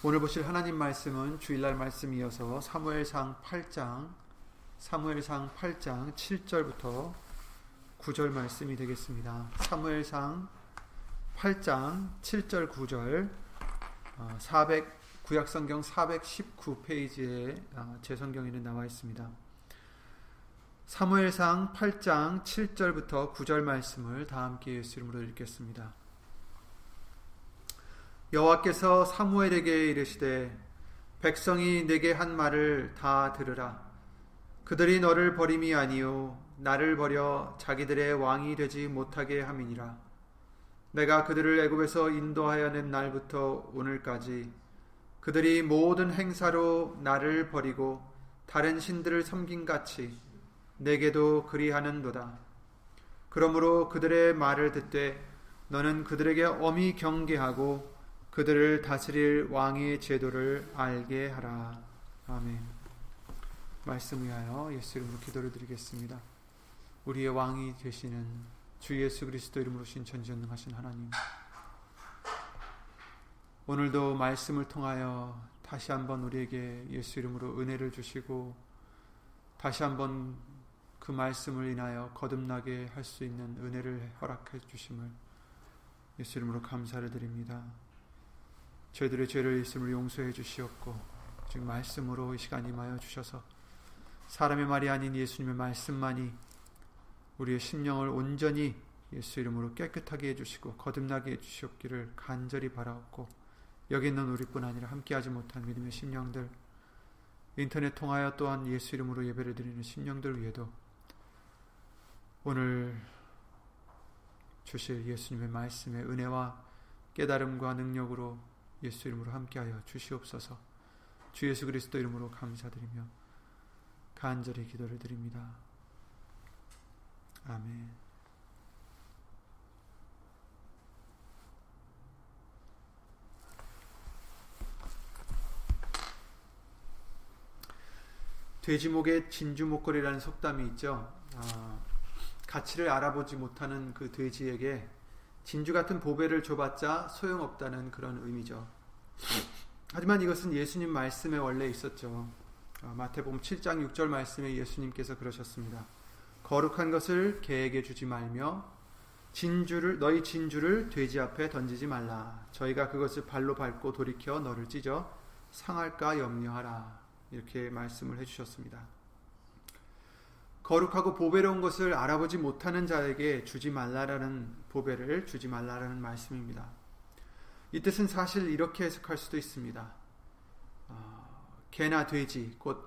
오늘 보실 하나님 말씀은 주일날 말씀이어서 사무엘상 8장 사무엘상 8장 7절부터 9절 말씀이 되겠습니다. 사무엘상 8장 7절 9절 400 구약성경 419페이지에 아, 제 성경에는 나와 있습니다. 사무엘상 8장 7절부터 9절 말씀을 다 함께 예수 이름으로 읽겠습니다. 여호와께서 사무엘에게 이르시되 백성이 내게 한 말을 다 들으라 그들이 너를 버림이 아니요 나를 버려 자기들의 왕이 되지 못하게 함이니라 내가 그들을 애굽에서 인도하여 낸 날부터 오늘까지 그들이 모든 행사로 나를 버리고 다른 신들을 섬긴 같이 내게도 그리하는도다. 그러므로 그들의 말을 듣되 너는 그들에게 엄히 경계하고 그들을 다스릴 왕의 제도를 알게 하라. 아멘. 말씀 위하여 예수 이름으로 기도를 드리겠습니다. 우리의 왕이 되시는 주 예수 그리스도 이름으로 신천지전능하신 하나님. 오늘도 말씀을 통하여 다시 한번 우리에게 예수 이름으로 은혜를 주시고 다시 한번 그 말씀을 인하여 거듭나게 할 수 있는 은혜를 허락해 주심을 예수 이름으로 감사를 드립니다. 저희들의 죄를 있음을 용서해 주시옵고 지금 말씀으로 이 시간 임하여 주셔서 사람의 말이 아닌 예수님의 말씀만이 우리의 심령을 온전히 예수 이름으로 깨끗하게 해주시고 거듭나게 해주시옵기를 간절히 바라옵고 여기 있는 우리뿐 아니라 함께하지 못한 믿음의 심령들 인터넷 통하여 또한 예수 이름으로 예배를 드리는 심령들 위에도 오늘 주실 예수님의 말씀의 은혜와 깨달음과 능력으로 예수 이름으로 함께하여 주시옵소서 주 예수 그리스도 이름으로 감사드리며 간절히 기도를 드립니다. 아멘. 돼지목에 진주 목걸이라는 속담이 있죠. 아, 가치를 알아보지 못하는 그 돼지에게 진주 같은 보배를 줘봤자 소용없다는 그런 의미죠. 하지만 이것은 예수님 말씀에 원래 있었죠. 아, 마태복음 7장 6절 말씀에 예수님께서 그러셨습니다. 거룩한 것을 개에게 주지 말며 진주를 너희 진주를 돼지 앞에 던지지 말라. 저희가 그것을 발로 밟고 돌이켜 너를 찢어 상할까 염려하라. 이렇게 말씀을 해 주셨습니다. 거룩하고 보배로운 것을 알아보지 못하는 자에게 주지 말라라는 보배를 주지 말라라는 말씀입니다. 이 뜻은 사실 이렇게 해석할 수도 있습니다. 어, 개나 돼지, 곧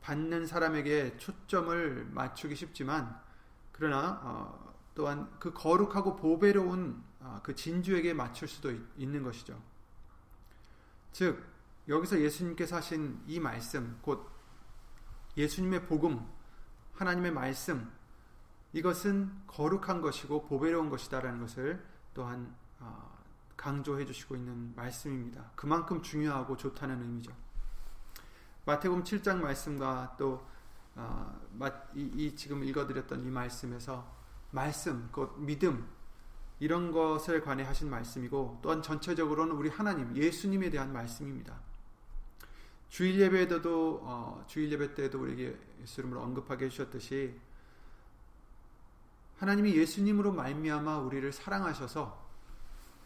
받는 사람에게 초점을 맞추기 쉽지만, 그러나 어, 또한 그 거룩하고 보배로운 어, 그 진주에게 맞출 수도 있, 있는 것이죠. 즉, 여기서 예수님께서 하신 이 말씀, 곧 예수님의 복음, 하나님의 말씀, 이것은 거룩한 것이고 보배로운 것이다라는 것을 또한 어, 강조해 주시고 있는 말씀입니다. 그만큼 중요하고 좋다는 의미죠. 마태복음 7장 말씀과 또 어, 지금 읽어드렸던 이 말씀에서 말씀, 곧 믿음 이런 것을 관해 하신 말씀이고 또한 전체적으로는 우리 하나님 예수님에 대한 말씀입니다. 주일 예배에도 어, 주일 예배 때도 우리에게 예수 이름으로 언급하게 해주셨듯이 하나님이 예수님으로 말미암아 우리를 사랑하셔서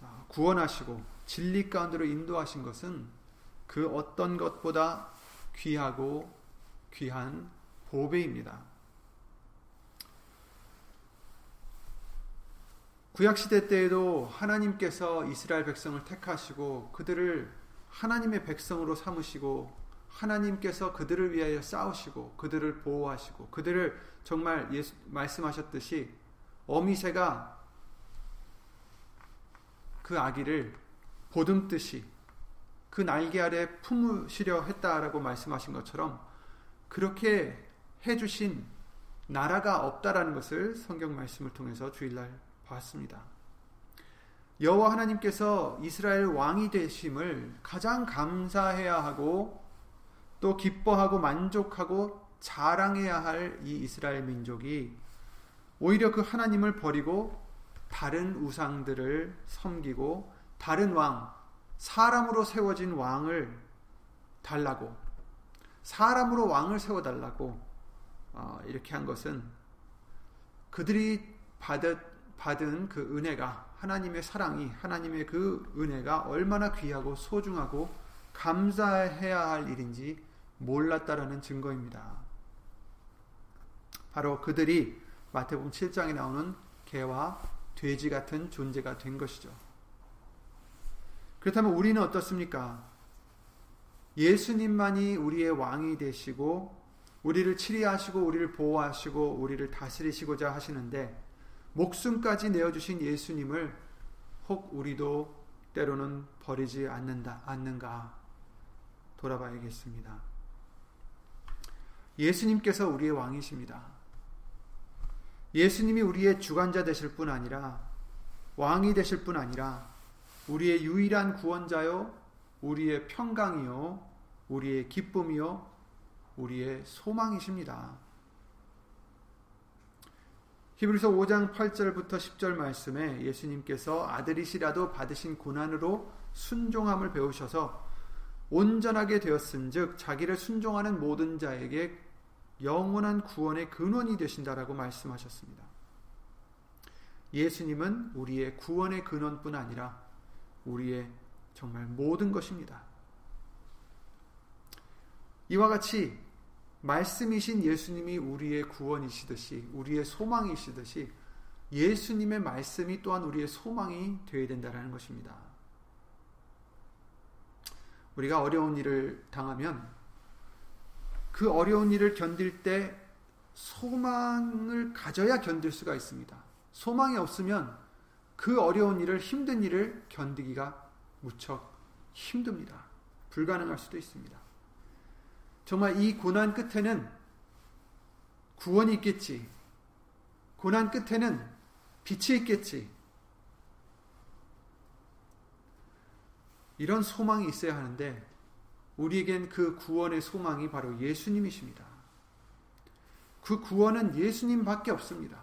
어, 구원하시고 진리 가운데로 인도하신 것은 그 어떤 것보다 귀하고 귀한 보배입니다. 구약 시대 때에도 하나님께서 이스라엘 백성을 택하시고 그들을 하나님의 백성으로 삼으시고 하나님께서 그들을 위하여 싸우시고 그들을 보호하시고 그들을 정말 예수, 말씀하셨듯이 어미새가 그 아기를 보듬듯이 그 날개 아래 품으시려 했다라고 말씀하신 것처럼 그렇게 해주신 나라가 없다라는 것을 성경 말씀을 통해서 주일날 봤습니다. 여호와 하나님께서 이스라엘 왕이 되심을 가장 감사해야 하고 또 기뻐하고 만족하고 자랑해야 할 이 이스라엘 민족이 오히려 그 하나님을 버리고 다른 우상들을 섬기고 다른 왕 사람으로 세워진 왕을 달라고 사람으로 왕을 세워달라고 어, 이렇게 한 것은 그들이 받은, 받은 그 은혜가 하나님의 사랑이 하나님의 그 은혜가 얼마나 귀하고 소중하고 감사해야 할 일인지 몰랐다라는 증거입니다. 바로 그들이 마태복음 7장에 나오는 개와 돼지 같은 존재가 된 것이죠. 그렇다면 우리는 어떻습니까? 예수님만이 우리의 왕이 되시고 우리를 치리하시고 우리를 보호하시고 우리를 다스리시고자 하시는데 목숨까지 내어주신 예수님을 혹 우리도 때로는 버리지 않는다 않는가 돌아봐야겠습니다. 예수님께서 우리의 왕이십니다. 예수님이 우리의 주관자 되실 뿐 아니라 왕이 되실 뿐 아니라 우리의 유일한 구원자요 우리의 평강이요, 우리의 기쁨이요, 우리의 소망이십니다. 히브리서 5장 8절부터 10절 말씀에 예수님께서 아들이시라도 받으신 고난으로 순종함을 배우셔서 온전하게 되었은즉 자기를 순종하는 모든 자에게 영원한 구원의 근원이 되신다라고 말씀하셨습니다. 예수님은 우리의 구원의 근원뿐 아니라 우리의 정말 모든 것입니다. 이와 같이 말씀이신 예수님이 우리의 구원이시듯이 우리의 소망이시듯이 예수님의 말씀이 또한 우리의 소망이 되어야 된다는 것입니다. 우리가 어려운 일을 당하면 그 어려운 일을 견딜 때 소망을 가져야 견딜 수가 있습니다. 소망이 없으면 그 어려운 일을 힘든 일을 견디기가 무척 힘듭니다. 불가능할 수도 있습니다. 정말 이 고난 끝에는 구원이 있겠지. 고난 끝에는 빛이 있겠지. 이런 소망이 있어야 하는데 우리에겐 그 구원의 소망이 바로 예수님이십니다. 그 구원은 예수님밖에 없습니다.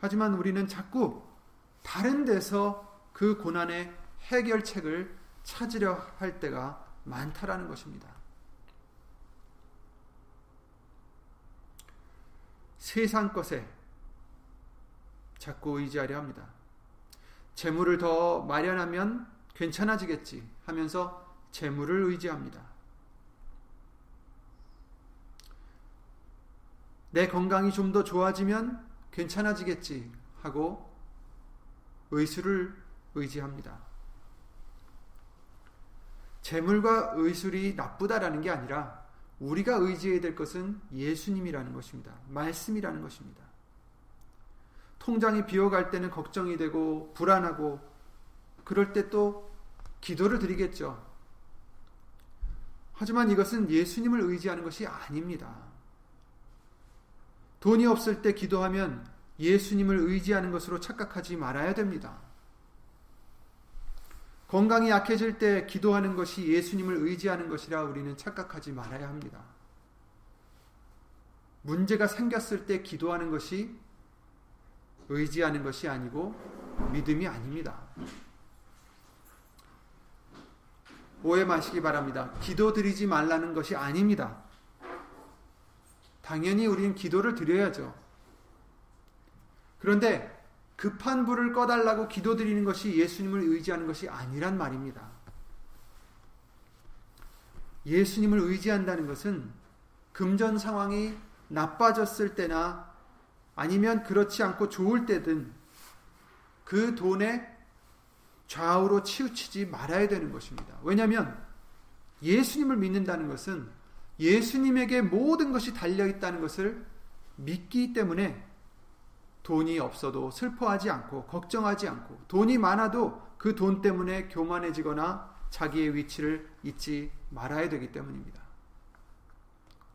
하지만 우리는 자꾸 다른 데서 그 고난의 해결책을 찾으려 할 때가 많다라는 것입니다. 세상 것에 자꾸 의지하려 합니다. 재물을 더 마련하면 괜찮아지겠지 하면서 재물을 의지합니다. 내 건강이 좀 더 좋아지면 괜찮아지겠지 하고 의술을 의지합니다. 재물과 의술이 나쁘다라는 게 아니라 우리가 의지해야 될 것은 예수님이라는 것입니다. 말씀이라는 것입니다. 통장이 비어갈 때는 걱정이 되고 불안하고 그럴 때 또 기도를 드리겠죠. 하지만 이것은 예수님을 의지하는 것이 아닙니다. 돈이 없을 때 기도하면 예수님을 의지하는 것으로 착각하지 말아야 됩니다. 건강이 약해질 때 기도하는 것이 예수님을 의지하는 것이라 우리는 착각하지 말아야 합니다. 문제가 생겼을 때 기도하는 것이 의지하는 것이 아니고 믿음이 아닙니다. 오해 마시기 바랍니다. 기도 드리지 말라는 것이 아닙니다. 당연히 우리는 기도를 드려야죠. 그런데 급한 불을 꺼달라고 기도드리는 것이 예수님을 의지하는 것이 아니란 말입니다. 예수님을 의지한다는 것은 금전 상황이 나빠졌을 때나 아니면 그렇지 않고 좋을 때든 그 돈에 좌우로 치우치지 말아야 되는 것입니다. 왜냐하면 예수님을 믿는다는 것은 예수님에게 모든 것이 달려 있다는 것을 믿기 때문에 돈이 없어도 슬퍼하지 않고 걱정하지 않고 돈이 많아도 그 돈 때문에 교만해지거나 자기의 위치를 잊지 말아야 되기 때문입니다.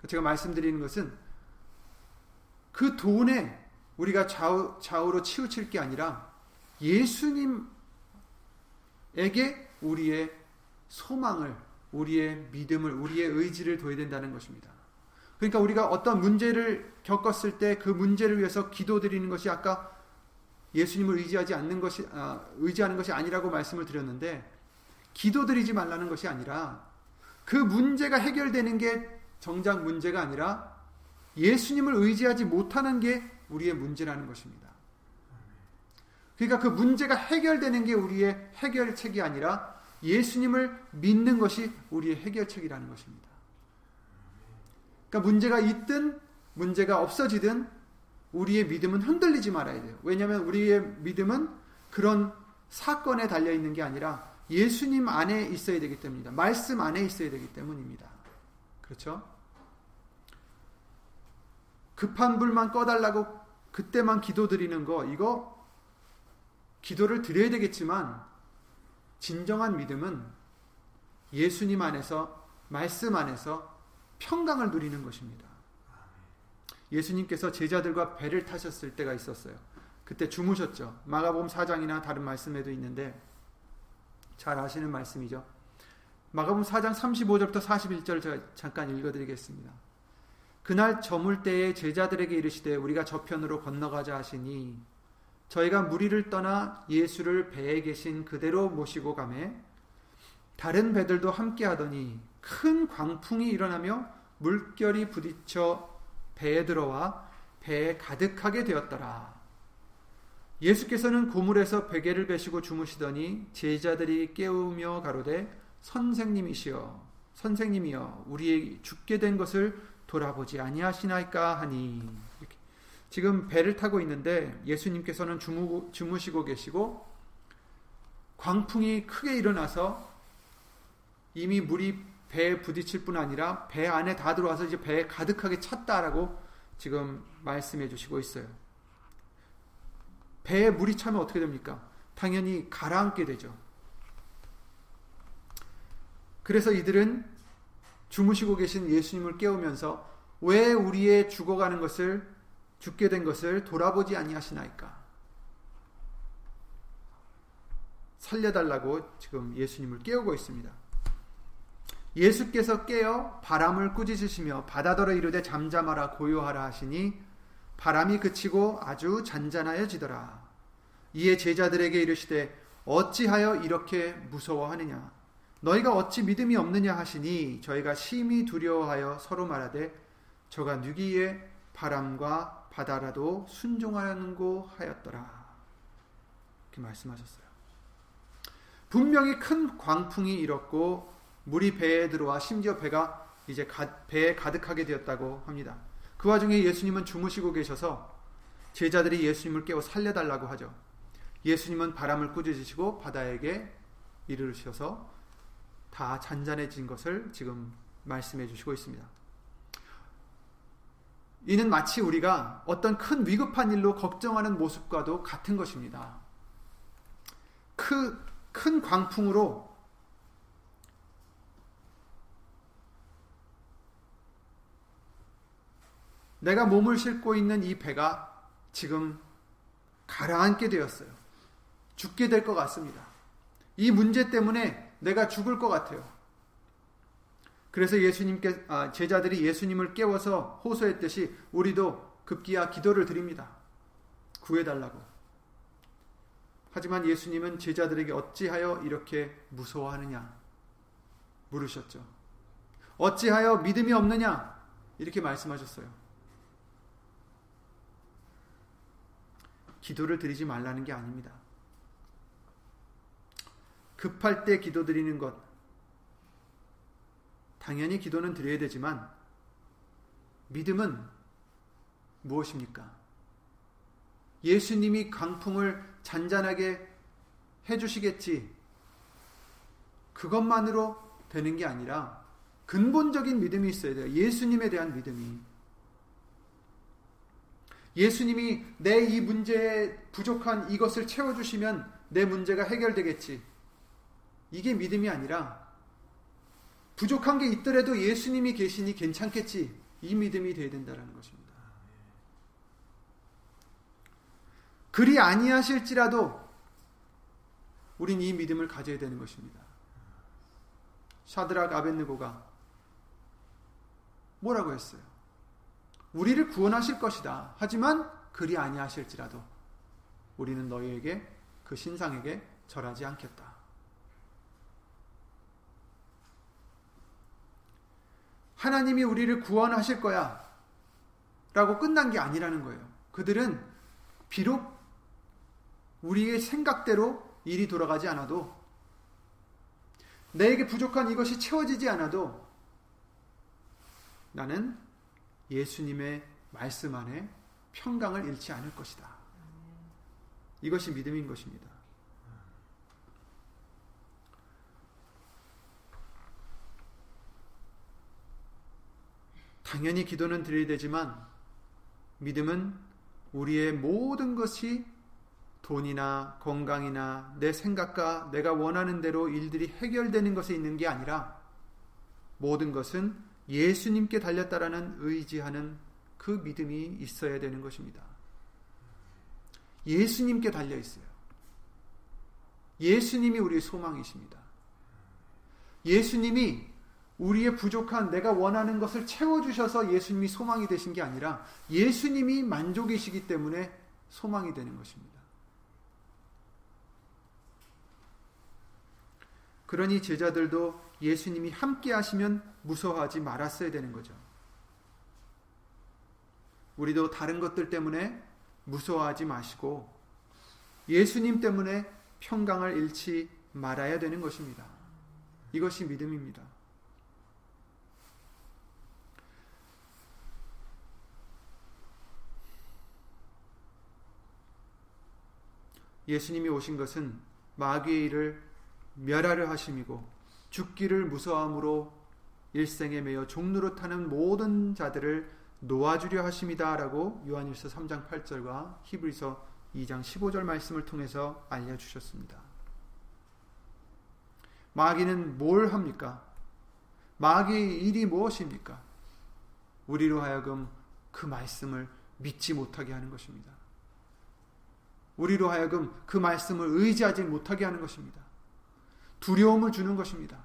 제가 말씀드리는 것은 그 돈에 우리가 좌우, 좌우로 치우칠 게 아니라 예수님에게 우리의 소망을, 우리의 믿음을, 우리의 의지를 둬야 된다는 것입니다. 그러니까 우리가 어떤 문제를 겪었을 때 그 문제를 위해서 기도드리는 것이 아까 예수님을 의지하지 않는 것이 아, 의지하는 것이 아니라고 말씀을 드렸는데 기도드리지 말라는 것이 아니라 그 문제가 해결되는 게 정작 문제가 아니라 예수님을 의지하지 못하는 게 우리의 문제라는 것입니다. 그러니까 그 문제가 해결되는 게 우리의 해결책이 아니라 예수님을 믿는 것이 우리의 해결책이라는 것입니다. 그러니까 문제가 있든 문제가 없어지든 우리의 믿음은 흔들리지 말아야 돼요. 왜냐하면 우리의 믿음은 그런 사건에 달려 있는 게 아니라 예수님 안에 있어야 되기 때문입니다. 말씀 안에 있어야 되기 때문입니다. 그렇죠? 급한 불만 꺼달라고 그때만 기도 드리는 거, 이거 기도를 드려야 되겠지만, 진정한 믿음은 예수님 안에서, 말씀 안에서 평강을 누리는 것입니다. 예수님께서 제자들과 배를 타셨을 때가 있었어요. 그때 주무셨죠. 마가복음 4장이나 다른 말씀에도 있는데 잘 아시는 말씀이죠. 마가복음 4장 35절부터 41절 제가 잠깐 읽어 드리겠습니다. 그날 저물 때에 제자들에게 이르시되 우리가 저편으로 건너가자 하시니 저희가 무리를 떠나 예수를 배에 계신 그대로 모시고 가매 다른 배들도 함께 하더니 큰 광풍이 일어나며 물결이 부딪혀 배에 들어와 배에 가득하게 되었더라. 예수께서는 고물에서 베개를 베시고 주무시더니 제자들이 깨우며 가로되 선생님이시여 선생님이여 우리의 죽게 된 것을 돌아보지 아니하시나이까 하니 지금 배를 타고 있는데 예수님께서는 주무, 주무시고 계시고 광풍이 크게 일어나서 이미 물이 배에 부딪힐 뿐 아니라 배 안에 다 들어와서 이제 배에 가득하게 찼다라고 지금 말씀해 주시고 있어요. 배에 물이 차면 어떻게 됩니까? 당연히 가라앉게 되죠. 그래서 이들은 주무시고 계신 예수님을 깨우면서 왜 우리의 죽어가는 것을 죽게 된 것을 돌아보지 아니하시나이까? 살려달라고 지금 예수님을 깨우고 있습니다. 예수께서 깨어 바람을 꾸짖으시며 바다더러 이르되 잠잠하라 고요하라 하시니 바람이 그치고 아주 잔잔하여지더라. 이에 제자들에게 이르시되 어찌하여 이렇게 무서워하느냐 너희가 어찌 믿음이 없느냐 하시니 저희가 심히 두려워하여 서로 말하되 저가 누기에 바람과 바다라도 순종하는고 하였더라. 이렇게 말씀하셨어요. 분명히 큰 광풍이 일었고 물이 배에 들어와 심지어 배가 이제 배에 가득하게 되었다고 합니다. 그 와중에 예수님은 주무시고 계셔서 제자들이 예수님을 깨워 살려달라고 하죠. 예수님은 바람을 꾸짖으시고 바다에게 이르셔서 다 잔잔해진 것을 지금 말씀해 주시고 있습니다. 이는 마치 우리가 어떤 큰 위급한 일로 걱정하는 모습과도 같은 것입니다. 그 큰 광풍으로 내가 몸을 싣고 있는 이 배가 지금 가라앉게 되었어요. 죽게 될 것 같습니다. 이 문제 때문에 내가 죽을 것 같아요. 그래서 예수님께 아, 제자들이 예수님을 깨워서 호소했듯이 우리도 급기야 기도를 드립니다. 구해달라고. 하지만 예수님은 제자들에게 어찌하여 이렇게 무서워하느냐 물으셨죠. 어찌하여 믿음이 없느냐 이렇게 말씀하셨어요. 기도를 드리지 말라는 게 아닙니다. 급할 때 기도 드리는 것. 당연히 기도는 드려야 되지만, 믿음은 무엇입니까? 예수님이 강풍을 잔잔하게 해주시겠지. 그것만으로 되는 게 아니라 근본적인 믿음이 있어야 돼요. 예수님에 대한 믿음이. 예수님이 내 이 문제에 부족한 이것을 채워주시면 내 문제가 해결되겠지. 이게 믿음이 아니라 부족한 게 있더라도 예수님이 계시니 괜찮겠지. 이 믿음이 되어야 된다는 것입니다. 그리 아니하실지라도 우린 이 믿음을 가져야 되는 것입니다. 샤드락 아벤느고가 뭐라고 했어요? 우리를 구원하실 것이다. 하지만 그리 아니하실지라도 우리는 너희에게 그 신상에게 절하지 않겠다. 하나님이 우리를 구원하실 거야. 라고 끝난 게 아니라는 거예요. 그들은 비록 우리의 생각대로 일이 돌아가지 않아도 내게 부족한 이것이 채워지지 않아도 나는 예수님의 말씀 안에 평강을 잃지 않을 것이다. 이것이 믿음인 것입니다. 당연히 기도는 드려야 되지만 믿음은 우리의 모든 것이 돈이나 건강이나 내 생각과 내가 원하는 대로 일들이 해결되는 것에 있는 게 아니라 모든 것은 예수님께 달렸다라는 의지하는 그 믿음이 있어야 되는 것입니다. 예수님께 달려 있어요. 예수님이 우리의 소망이십니다. 예수님이 우리의 부족한 내가 원하는 것을 채워주셔서 예수님이 소망이 되신 게 아니라 예수님이 만족이시기 때문에 소망이 되는 것입니다. 그러니 제자들도 예수님이 함께 하시면 무서워하지 말았어야 되는 거죠. 우리도 다른 것들 때문에 무서워하지 마시고 예수님 때문에 평강을 잃지 말아야 되는 것입니다. 이것이 믿음입니다. 예수님이 오신 것은 마귀의 일을 멸하려 하심이고 죽기를 무서함으로 일생에 매여 종로로 타는 모든 자들을 놓아주려 하심이다라고 요한일서 3장 8절과 히브리서 2장 15절 말씀을 통해서 알려주셨습니다. 마귀는 뭘 합니까? 마귀의 일이 무엇입니까? 우리로 하여금 그 말씀을 믿지 못하게 하는 것입니다. 우리로 하여금 그 말씀을 의지하지 못하게 하는 것입니다. 두려움을 주는 것입니다.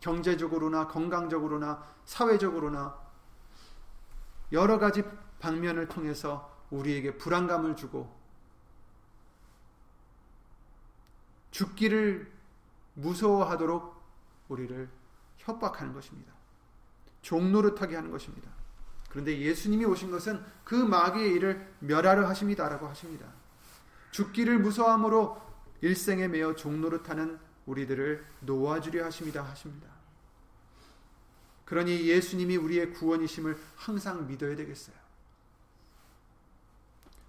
경제적으로나 건강적으로나 사회적으로나 여러 가지 방면을 통해서 우리에게 불안감을 주고 죽기를 무서워하도록 우리를 협박하는 것입니다. 종노릇하게 하는 것입니다. 그런데 예수님이 오신 것은 그 마귀의 일을 멸하려 하십니다라고 하십니다. 죽기를 무서함으로 일생에 매여 종노릇하는 우리들을 놓아주려 하십니다 하십니다. 그러니 예수님이 우리의 구원이심을 항상 믿어야 되겠어요.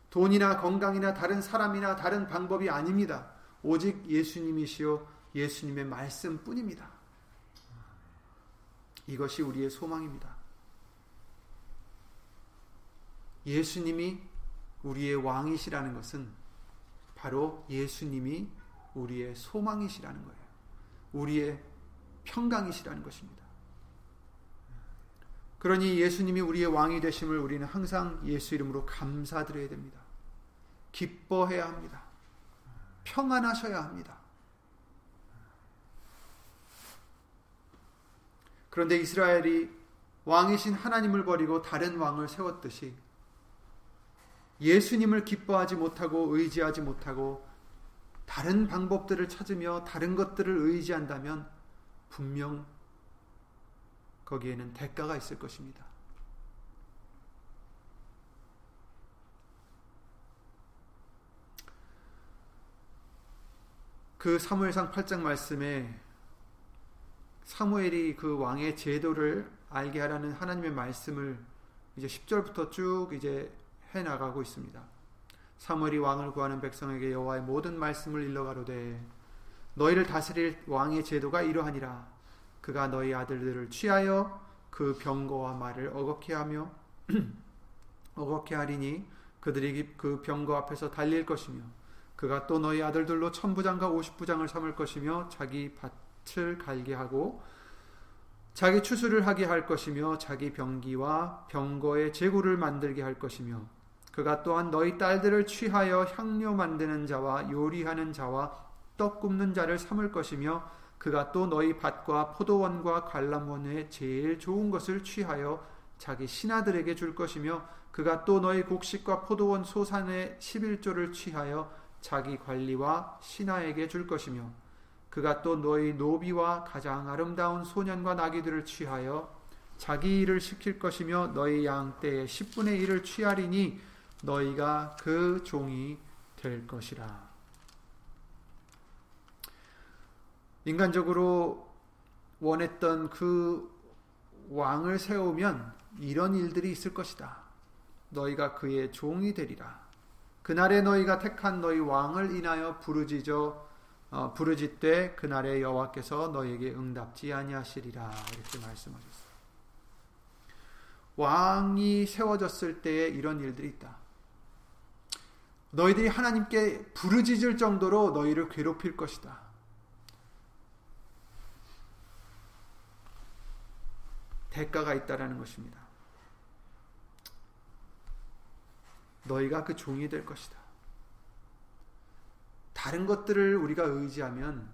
돈이나 건강이나 다른 사람이나 다른 방법이 아닙니다. 오직 예수님이시요 예수님의 말씀뿐입니다. 이것이 우리의 소망입니다. 예수님이 우리의 왕이시라는 것은 바로 예수님이 우리의 소망이시라는 거예요. 우리의 평강이시라는 것입니다. 그러니 예수님이 우리의 왕이 되심을 우리는 항상 예수 이름으로 감사드려야 됩니다. 기뻐해야 합니다. 평안하셔야 합니다. 그런데 이스라엘이 왕이신 하나님을 버리고 다른 왕을 세웠듯이 예수님을 기뻐하지 못하고 의지하지 못하고 다른 방법들을 찾으며 다른 것들을 의지한다면 분명 거기에는 대가가 있을 것입니다. 그 사무엘상 8장 말씀에 사무엘이 그 왕의 제도를 알게 하라는 하나님의 말씀을 이제 10절부터 쭉 이제 해 나가고 있습니다. 사무엘이 왕을 구하는 백성에게 여호와의 모든 말씀을 일러 가로되 너희를 다스릴 왕의 제도가 이러하니라 그가 너희 아들들을 취하여 그 병거와 말을 어겁게 하며 어겁게 하리니 그들이 그 병거 앞에서 달릴 것이며 그가 또 너희 아들들로 천부장과 오십부장을 삼을 것이며 자기 밭을 갈게 하고 자기 추수를 하게 할 것이며 자기 병기와 병거의 제구를 만들게 할 것이며 그가 또한 너희 딸들을 취하여 향료 만드는 자와 요리하는 자와 떡 굽는 자를 삼을 것이며 그가 또 너희 밭과 포도원과 관람원의 제일 좋은 것을 취하여 자기 신하들에게 줄 것이며 그가 또 너희 곡식과 포도원 소산의 11조를 취하여 자기 관리와 신하에게 줄 것이며 그가 또 너희 노비와 가장 아름다운 소년과 나귀들을 취하여 자기 일을 시킬 것이며 너희 양 떼의 10분의 1을 취하리니 너희가 그 종이 될 것이라. 인간적으로 원했던 그 왕을 세우면 이런 일들이 있을 것이다. 너희가 그의 종이 되리라. 그날에 너희가 택한 너희 왕을 인하여 부르짖어 어, 부르짖되 그날에 여호와께서 너희에게 응답지 아니하시리라 이렇게 말씀하셨어요. 왕이 세워졌을 때에 이런 일들이 있다. 너희들이 하나님께 부르짖을 정도로 너희를 괴롭힐 것이다. 대가가 있다라는 것입니다. 너희가 그 종이 될 것이다. 다른 것들을 우리가 의지하면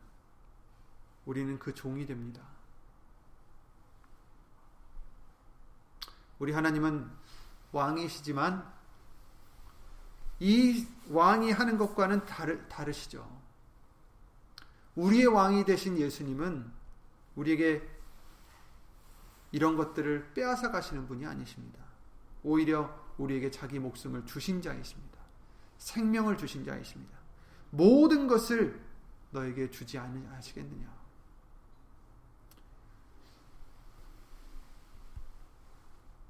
우리는 그 종이 됩니다. 우리 하나님은 왕이시지만 이 왕이 하는 것과는 다르, 다르시죠. 우리의 왕이 되신 예수님은 우리에게 이런 것들을 빼앗아 가시는 분이 아니십니다. 오히려 우리에게 자기 목숨을 주신 자이십니다. 생명을 주신 자이십니다. 모든 것을 너에게 주지 않으시겠느냐.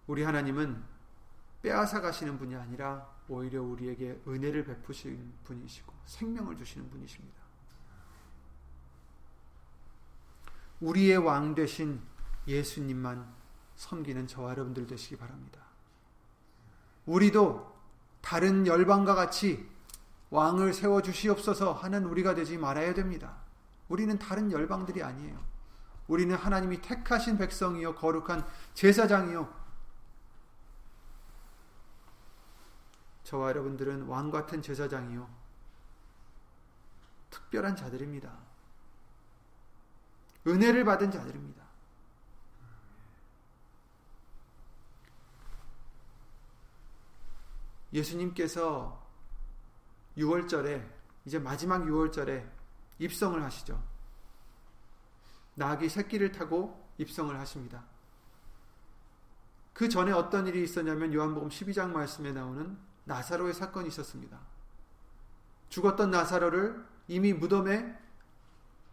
우리 하나님은 빼앗아 가시는 분이 아니라 오히려 우리에게 은혜를 베푸신 분이시고 생명을 주시는 분이십니다. 우리의 왕 되신 예수님만 섬기는 저와 여러분들 되시기 바랍니다. 우리도 다른 열방과 같이 왕을 세워 주시옵소서 하는 우리가 되지 말아야 됩니다. 우리는 다른 열방들이 아니에요. 우리는 하나님이 택하신 백성이요 거룩한 제사장이요 저와 여러분들은 왕 같은 제사장이요. 특별한 자들입니다. 은혜를 받은 자들입니다. 예수님께서 6월절에 이제 마지막 6월절에 입성을 하시죠. 나귀 새끼를 타고 입성을 하십니다. 그 전에 어떤 일이 있었냐면 요한복음 12장 말씀에 나오는 나사로의 사건이 있었습니다. 죽었던 나사로를 이미 무덤에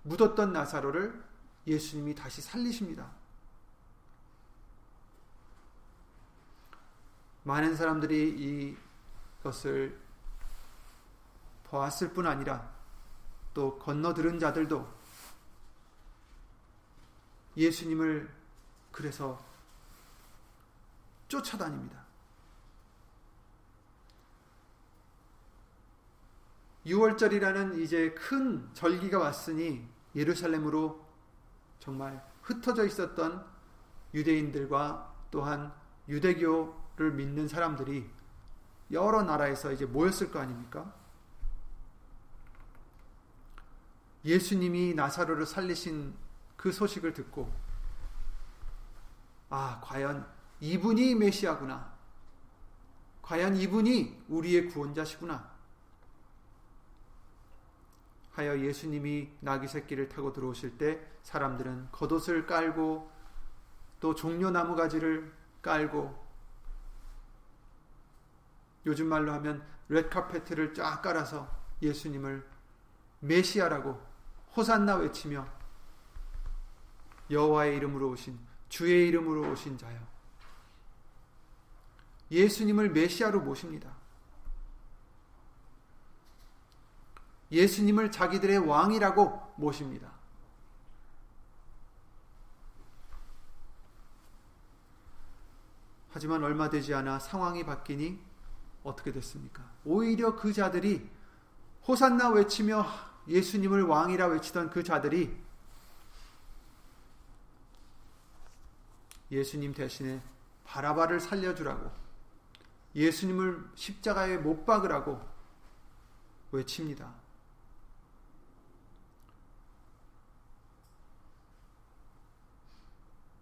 묻었던 나사로를 예수님이 다시 살리십니다. 많은 사람들이 이것을 보았을 뿐 아니라 또 건너 들은 자들도 예수님을 그래서 쫓아다닙니다. 6월절이라는 이제 큰 절기가 왔으니 예루살렘으로 정말 흩어져 있었던 유대인들과 또한 유대교를 믿는 사람들이 여러 나라에서 이제 모였을 거 아닙니까? 예수님이 나사로를 살리신 그 소식을 듣고 아, 과연 이분이 메시아구나. 과연 이분이 우리의 구원자시구나. 하여 예수님이 나귀 새끼를 타고 들어오실 때 사람들은 겉옷을 깔고 또 종려나무 가지를 깔고 요즘 말로 하면 레드카페트를 쫙 깔아서 예수님을 메시아라고 호산나 외치며 여호와의 이름으로 오신 주의 이름으로 오신 자요 예수님을 메시아로 모십니다. 예수님을 자기들의 왕이라고 모십니다. 하지만 얼마 되지 않아 상황이 바뀌니 어떻게 됐습니까? 오히려 그 자들이 호산나 외치며 예수님을 왕이라 외치던 그 자들이 예수님 대신에 바라바를 살려주라고 예수님을 십자가에 못 박으라고 외칩니다.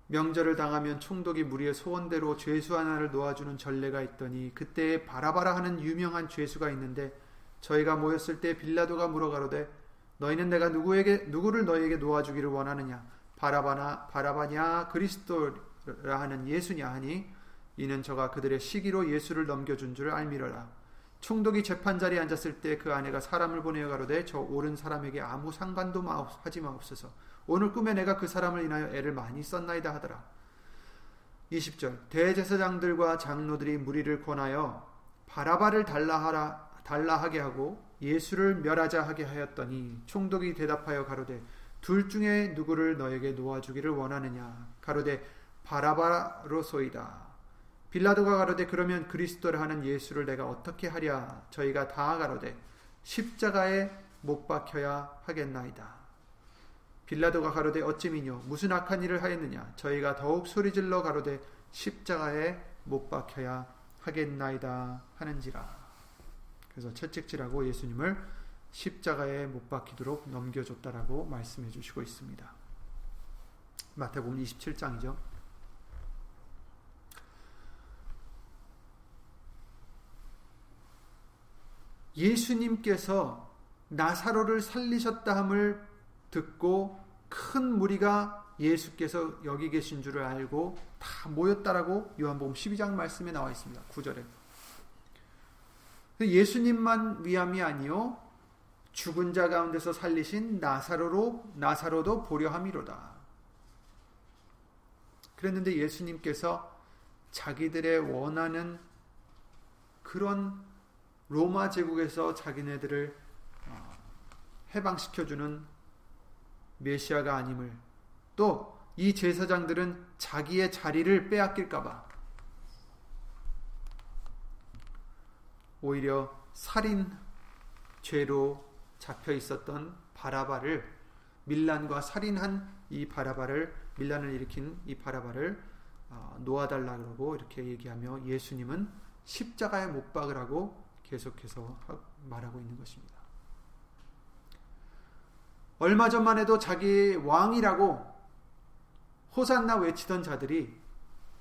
명절을 당하면 총독이 무리의 소원대로 죄수 하나를 놓아주는 전례가 있더니 그때 바라바라 하는 유명한 죄수가 있는데 저희가 모였을 때 빌라도가 물어가로되 너희는 내가 누구에게 누구를 너희에게 놓아주기를 원하느냐? 바라바나 바라바냐 그리스도라 하는 예수냐? 하니 이는 저가 그들의 시기로 예수를 넘겨준 줄 알미러라. 총독이 재판 자리에 앉았을 때 그 아내가 사람을 보내어 가로되 저 옳은 사람에게 아무 상관도 하지 마옵소서 오늘 꿈에 내가 그 사람을 인하여 애를 많이 썼나이다 하더라. 20절 대제사장들과 장로들이 무리를 권하여 바라바를 달라하라 달라하게 하고 예수를 멸하자 하게 하였더니 총독이 대답하여 가로되 둘 중에 누구를 너에게 놓아 주기를 원하느냐? 가로되 바라바로소이다. 빌라도가 가로되 그러면 그리스도를 하는 예수를 내가 어떻게 하랴? 저희가 다 가로되 십자가에 못 박혀야 하겠나이다 빌라도가 가로되 어찌미뇨 무슨 악한 일을 하였느냐 저희가 더욱 소리질러 가로되 십자가에 못 박혀야 하겠나이다 하는지라 그래서 채찍질하고 예수님을 십자가에 못 박히도록 넘겨줬다라고 말씀해 주시고 있습니다. 마태복음 27장이죠. 예수님께서 나사로를 살리셨다 함을 듣고 큰 무리가 예수께서 여기 계신 줄을 알고 다 모였다라고 요한복음 12장 말씀에 나와 있습니다. 9절에. 예수님만 위함이 아니요 죽은 자 가운데서 살리신 나사로로 나사로도 보려 함이로다. 그랬는데 예수님께서 자기들의 원하는 그런 로마 제국에서 자기네들을 어, 해방시켜주는 메시아가 아님을 또 이 제사장들은 자기의 자리를 빼앗길까봐 오히려 살인 죄로 잡혀 있었던 바라바를 밀란과 살인한 이 바라바를 밀란을 일으킨 이 바라바를 어, 놓아달라 그러고 이렇게 얘기하며 예수님은 십자가에 못 박으라고 계속해서 말하고 있는 것입니다. 얼마 전만 해도 자기 왕이라고 호산나 외치던 자들이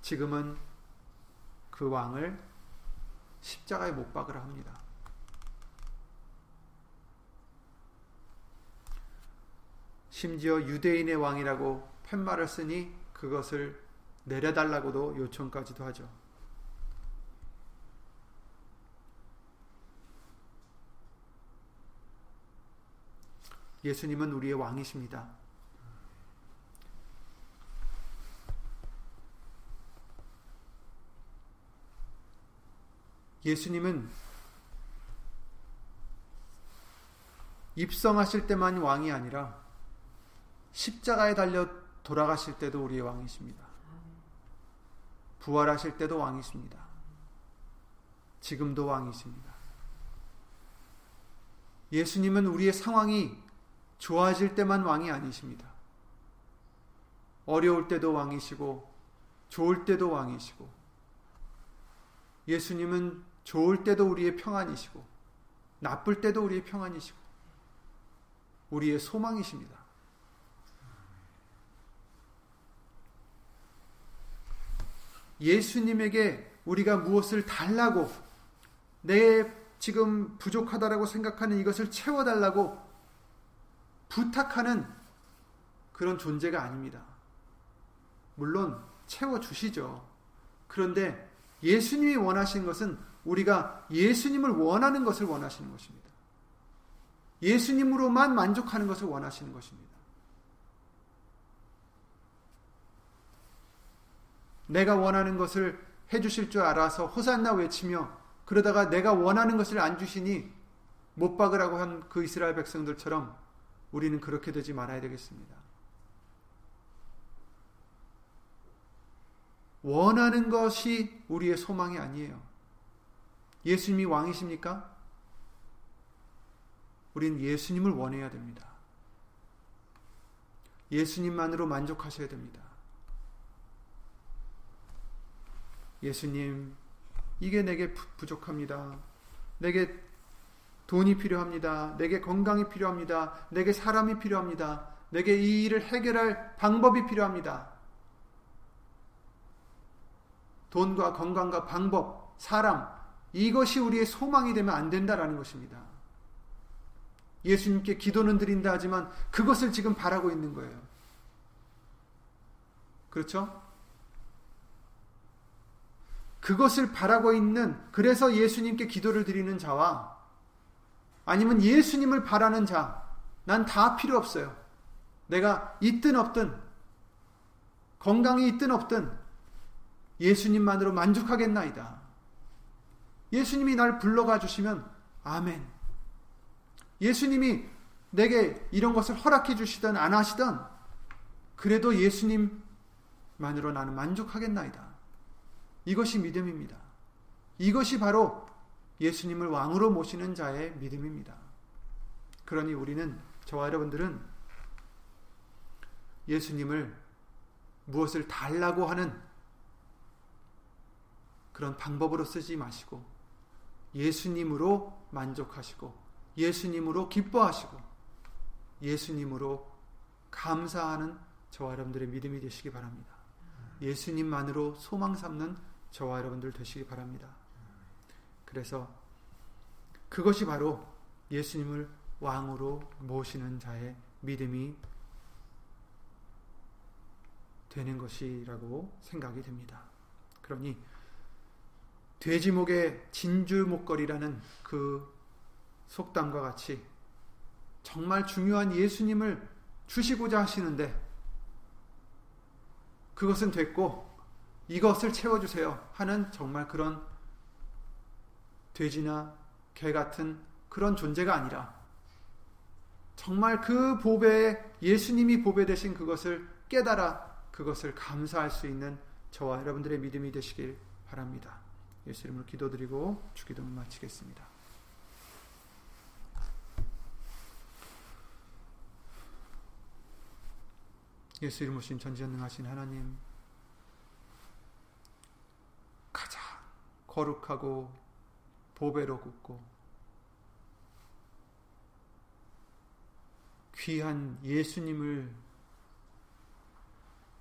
지금은 그 왕을 십자가에 못 박으라 합니다. 심지어 유대인의 왕이라고 팻말을 쓰니 그것을 내려달라고도 요청까지도 하죠. 예수님은 우리의 왕이십니다. 예수님은 입성하실 때만 왕이 아니라 십자가에 달려 돌아가실 때도 우리의 왕이십니다. 부활하실 때도 왕이십니다. 지금도 왕이십니다. 예수님은 우리의 상황이 좋아질 때만 왕이 아니십니다. 어려울 때도 왕이시고, 좋을 때도 왕이시고, 예수님은 좋을 때도 우리의 평안이시고, 나쁠 때도 우리의 평안이시고, 우리의 소망이십니다. 예수님에게 우리가 무엇을 달라고 내 지금 부족하다라고 생각하는 이것을 채워달라고 부탁하는 그런 존재가 아닙니다. 물론 채워주시죠. 그런데 예수님이 원하시는 것은 우리가 예수님을 원하는 것을 원하시는 것입니다. 예수님으로만 만족하는 것을 원하시는 것입니다. 내가 원하는 것을 해주실 줄 알아서 호산나 외치며 그러다가 내가 원하는 것을 안 주시니 못 박으라고 한 그 이스라엘 백성들처럼 우리는 그렇게 되지 말아야 되겠습니다. 원하는 것이 우리의 소망이 아니에요. 예수님이 왕이십니까? 우린 예수님을 원해야 됩니다. 예수님만으로 만족하셔야 됩니다. 예수님, 이게 내게 부족합니다. 내게 돈이 필요합니다. 내게 건강이 필요합니다. 내게 사람이 필요합니다. 내게 이 일을 해결할 방법이 필요합니다. 돈과 건강과 방법, 사람, 이것이 우리의 소망이 되면 안 된다라는 것입니다. 예수님께 기도는 드린다 하지만 그것을 지금 바라고 있는 거예요. 그렇죠? 그것을 바라고 있는 그래서 예수님께 기도를 드리는 자와 아니면 예수님을 바라는 자, 난 다 필요 없어요. 내가 있든 없든 건강이 있든 없든 예수님만으로 만족하겠나이다. 예수님이 날 불러가 주시면 아멘. 예수님이 내게 이런 것을 허락해 주시든 안 하시든 그래도 예수님만으로 나는 만족하겠나이다. 이것이 믿음입니다. 이것이 바로 예수님을 왕으로 모시는 자의 믿음입니다. 그러니 우리는 저와 여러분들은 예수님을 무엇을 달라고 하는 그런 방법으로 쓰지 마시고 예수님으로 만족하시고 예수님으로 기뻐하시고 예수님으로 감사하는 저와 여러분들의 믿음이 되시기 바랍니다. 예수님만으로 소망 삼는 저와 여러분들 되시기 바랍니다. 그래서 그것이 바로 예수님을 왕으로 모시는 자의 믿음이 되는 것이라고 생각이 됩니다. 그러니 돼지목의 진주 목걸이라는 그 속담과 같이 정말 중요한 예수님을 주시고자 하시는데 그것은 됐고 이것을 채워주세요 하는 정말 그런 돼지나 개 같은 그런 존재가 아니라 정말 그 보배에 예수님이 보배 되신 그것을 깨달아 그것을 감사할 수 있는 저와 여러분들의 믿음이 되시길 바랍니다. 예수 이름으로 기도드리고 주기도를 마치겠습니다. 예수 이름 오신 전지전능하신 하나님 가장 거룩하고 보배로 굽고 귀한 예수님을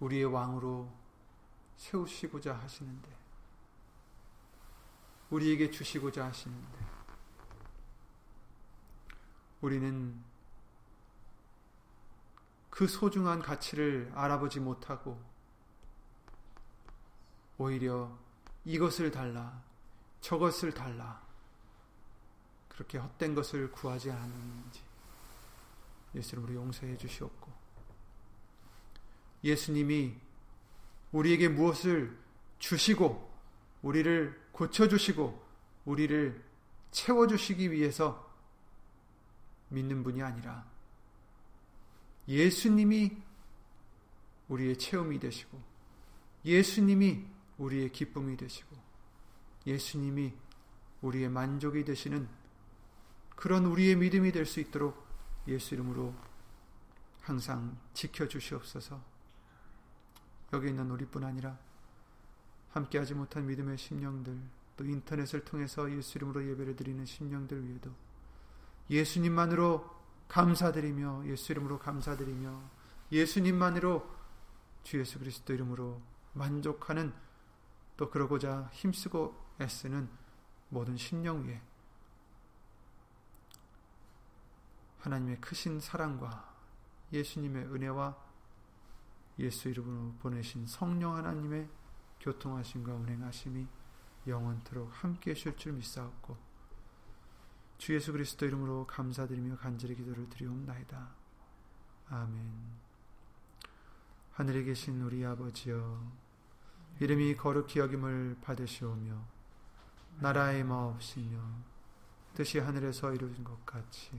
우리의 왕으로 세우시고자 하시는데 우리에게 주시고자 하시는데 우리는 그 소중한 가치를 알아보지 못하고 오히려 이것을 달라 저것을 달라 그렇게 헛된 것을 구하지 않았는지 예수님 우리 용서해 주시옵고 예수님이 우리에게 무엇을 주시고 우리를 고쳐 주시고 우리를 채워 주시기 위해서 믿는 분이 아니라 예수님이 우리의 체험이 되시고 예수님이 우리의 기쁨이 되시고 예수님이 우리의 만족이 되시는 그런 우리의 믿음이 될 수 있도록 예수 이름으로 항상 지켜주시옵소서. 여기 있는 우리뿐 아니라 함께하지 못한 믿음의 심령들, 또 인터넷을 통해서 예수 이름으로 예배를 드리는 심령들 위에도 예수님만으로 감사드리며 예수 이름으로 감사드리며 예수님만으로 주 예수 그리스도 이름으로 만족하는 또 그러고자 힘쓰고 애쓰는 모든 심령 위에 하나님의 크신 사랑과 예수님의 은혜와 예수 이름으로 보내신 성령 하나님의 교통하심과 운행하심이 영원토록 함께 하실 줄 믿사옵고 주 예수 그리스도 이름으로 감사드리며 간절히 기도를 드리옵나이다. 아멘. 하늘에 계신 우리 아버지여 이름이 거룩히 여김을 받으시오며 나라의 마옵시며 뜻이 하늘에서 이루어진 것 같이